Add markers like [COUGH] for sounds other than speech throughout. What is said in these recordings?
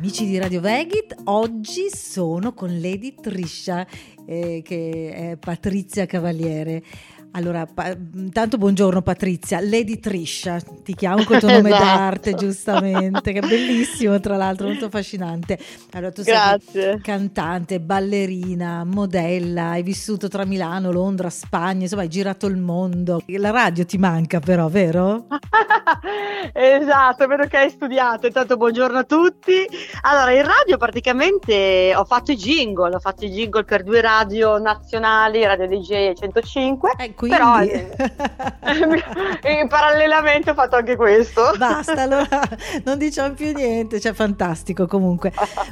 Amici di Radio Vegit, oggi sono con Lady Triscia, eh, che è Patrizia Cavaliere. Allora, pa- intanto buongiorno Patrizia, Lady Triscia, ti chiamo col tuo [LAUGHS] nome Esatto. d'arte giustamente, che è bellissimo tra l'altro, molto affascinante. Allora, tu sei Grazie. cantante, ballerina, modella, hai vissuto tra Milano, Londra, Spagna, insomma hai girato il mondo. La radio ti manca però, vero? [LAUGHS] esatto, vedo che hai studiato. Intanto buongiorno a tutti. Allora, in radio praticamente ho fatto i jingle, ho fatto i jingle per due radio nazionali, Radio DJ 105. Eh, quindi... Però eh, [LAUGHS] parallelamente ho fatto anche questo. Basta, [LAUGHS] allora non diciamo più niente, cioè fantastico comunque.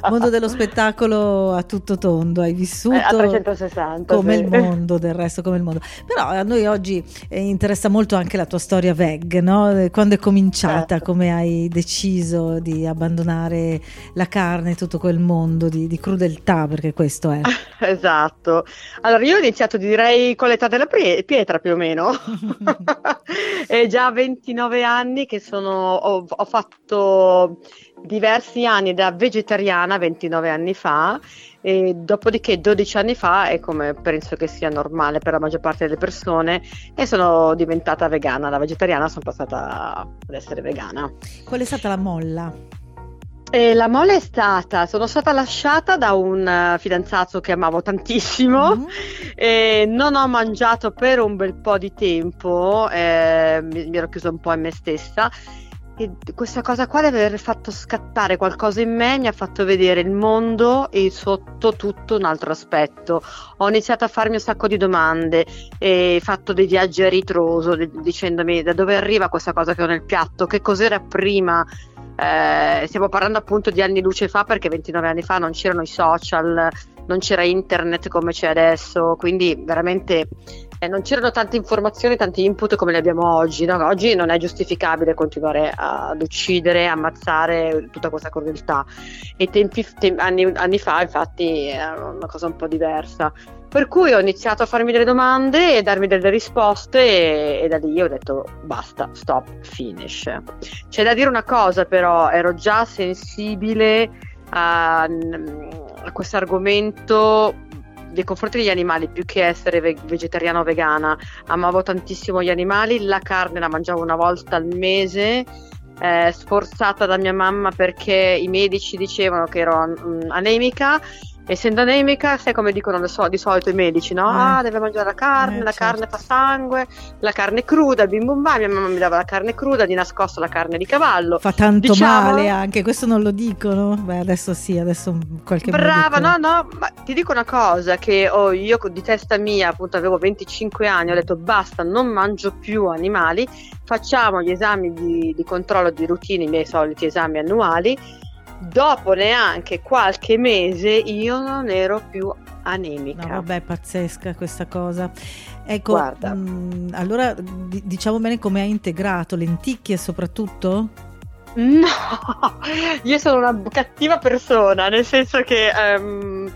Mondo dello spettacolo a tutto tondo, hai vissuto Eh, a 360. come sì. il mondo, del resto come il mondo. Però a noi oggi eh, interessa molto anche la tua storia veg, no? Eh, Quando è cominciata, Certo. come hai deciso di abbandonare la carne e tutto quel mondo di, di crudeltà, perché questo è. [LAUGHS] [LAUGHS] Esatto. Allora, io ho iniziato direi con l'età della pie- pietra più o meno. È [LAUGHS] [LAUGHS] già 29 anni che sono, ho, ho fatto diversi anni da vegetariana, 29 anni fa, e dopodiché 12 anni fa, è come penso che sia normale per la maggior parte delle persone, e sono diventata vegana. Da vegetariana sono passata ad essere vegana. Qual è stata la molla? E la mole è stata, sono stata lasciata da un eh, fidanzato che amavo tantissimo Mhm. e non ho mangiato per un bel po' di tempo, eh, mi, mi ero chiusa un po' in me stessa e questa cosa qua deve aver fatto scattare qualcosa in me, mi ha fatto vedere il mondo e sotto tutto un altro aspetto. Ho iniziato a farmi un sacco di domande e fatto dei viaggi a ritroso di- dicendomi da dove arriva questa cosa che ho nel piatto, che cos'era prima. Eh, stiamo parlando appunto di anni luce fa perché 29 anni fa non c'erano i social, non c'era internet come c'è adesso, quindi veramente eh, non c'erano tante informazioni, tanti input come le abbiamo oggi. no? Oggi non è giustificabile continuare ad uccidere, ammazzare tutta questa crudeltà. E tempi, tem- anni, anni fa, infatti, era una cosa un po' diversa. Per cui ho iniziato a farmi delle domande e darmi delle risposte, e, e da lì ho detto basta, stop, finish. C'è da dire una cosa, però, ero già sensibile a, a questo argomento nei confronti degli animali più che essere ve- vegetariana o vegana. Amavo tantissimo gli animali, la carne la mangiavo una volta al mese. eh, sforzata da mia mamma perché i medici dicevano che ero mm, anemica. Essendo anemica, sai come dicono so- di solito i medici, no? Eh. Ah, deve mangiare la carne, Eh, la certo. carne fa sangue, la carne cruda, bim bum bam. Mia mamma mi dava la carne cruda, di nascosto la carne di cavallo. Fa tanto Diciamo- male anche, questo non lo dicono? Beh, adesso sì, adesso qualche Brava, no, no, ma ti dico una cosa che oh, io di testa mia, appunto avevo 25 anni, ho detto basta, non mangio più animali, facciamo gli esami di, di controllo di routine, i miei soliti esami annuali. Dopo neanche qualche mese io non ero più anemica. No, vabbè, pazzesca questa cosa. Ecco, mh, allora di- diciamo bene come hai integrato lenticchie soprattutto? No, [LAUGHS] io sono una cattiva persona, nel senso che ehm,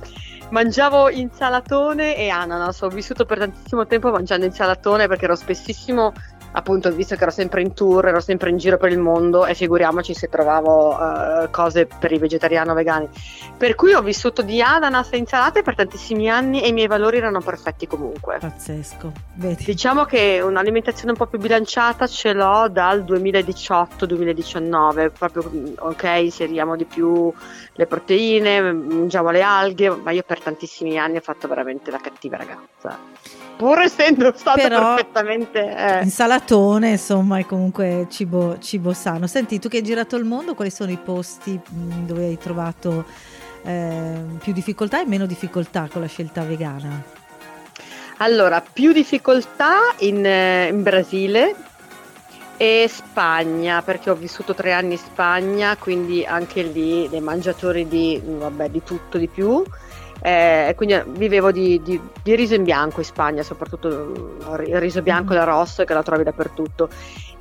mangiavo insalatone e ananas. Ho vissuto per tantissimo tempo mangiando insalatone perché ero spessissimo, appunto, visto che ero sempre in tour, ero sempre in giro per il mondo e figuriamoci se trovavo eh, cose per i vegetariani o vegani. Per cui ho vissuto di ananas e insalate per tantissimi anni e i miei valori erano perfetti comunque. Pazzesco, vedi? Diciamo che un'alimentazione un po' più bilanciata ce l'ho dal 2018-2019, proprio ok, inseriamo di più le proteine, mangiamo le alghe, ma io per tantissimi anni ho fatto veramente la cattiva ragazza. Pur essendo stata Però- perfettamente... eh, Insalatone, insomma, è comunque cibo, cibo sano. Senti, tu che hai girato il mondo, quali sono i posti dove hai trovato eh, più difficoltà e meno difficoltà con la scelta vegana? Allora, più difficoltà in, eh, in Brasile e Spagna, perché ho vissuto tre anni in Spagna, quindi anche lì dei mangiatori di, vabbè, di tutto di più. Eh, quindi vivevo di, di- di riso in bianco in Spagna, soprattutto eh, il riso bianco e l'arrosto che la trovi dappertutto.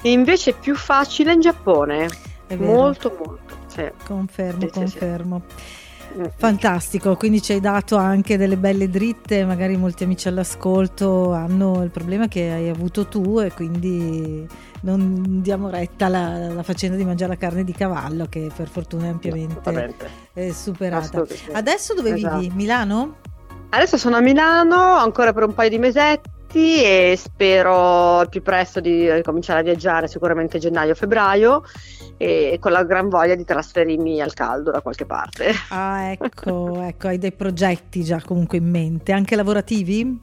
E invece più facile in Giappone, È molto molto. sì. Confermo, Sì, sì, sì. Fantastico, quindi ci hai dato anche delle belle dritte, magari molti amici all'ascolto hanno il problema che hai avuto tu e quindi non diamo retta alla, faccenda di mangiare la carne di cavallo che per fortuna è ampiamente è superata. Adesso dove esatto. vivi? Milano? Adesso sono a Milano ancora per un paio di mesetti e spero al più presto di ricominciare a viaggiare, sicuramente gennaio-febbraio e con la gran voglia di trasferirmi al caldo da qualche parte. Ah, ecco, [LAUGHS] ecco, hai dei progetti già comunque in mente, anche lavorativi?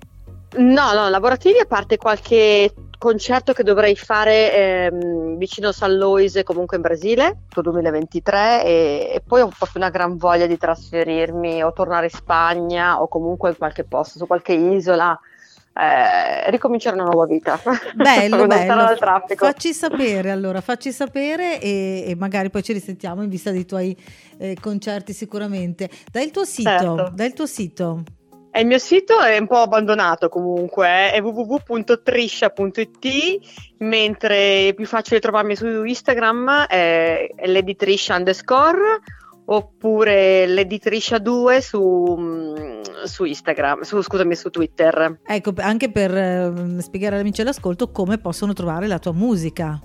No, no, lavorativi a parte qualche concerto che dovrei fare ehm, vicino San Luis, comunque in Brasile, per 2023 e, e, poi ho proprio una gran voglia di trasferirmi o tornare in Spagna o comunque in qualche posto, su qualche isola eh, ricominciare una nuova vita. [LAUGHS] Bello, bello. Facci sapere allora, facci sapere e, e, magari poi ci risentiamo in vista dei tuoi eh, concerti sicuramente. Dai il tuo sito, certo. dai il tuo sito. il mio sito è un po' abbandonato comunque, è www.triscia.it, mentre è più facile trovarmi su Instagram è l'editricia underscore oppure l'editricia 2 su, mm, su Instagram, su, scusami, su Twitter. Ecco, anche per eh, spiegare agli amici all'ascolto come possono trovare la tua musica.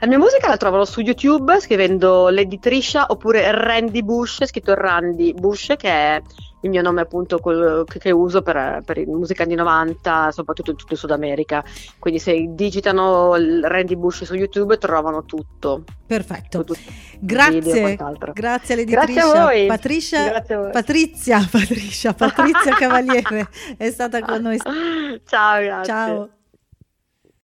La mia musica la trovano su YouTube scrivendo l'editricia oppure Randy Bush, scritto Randy Bush, che è il mio nome appunto quello che uso per, per musica anni 90, soprattutto in tutto il Sud America. Quindi se digitano Randy Bush su YouTube trovano tutto. Perfetto. Grazie, grazie all'editrice. Grazie a voi. Patricia, grazie a voi. Patrizia, [LAUGHS] Patricia, Patrizia Cavaliere è stata con noi. [LAUGHS] Ciao, grazie. Ciao.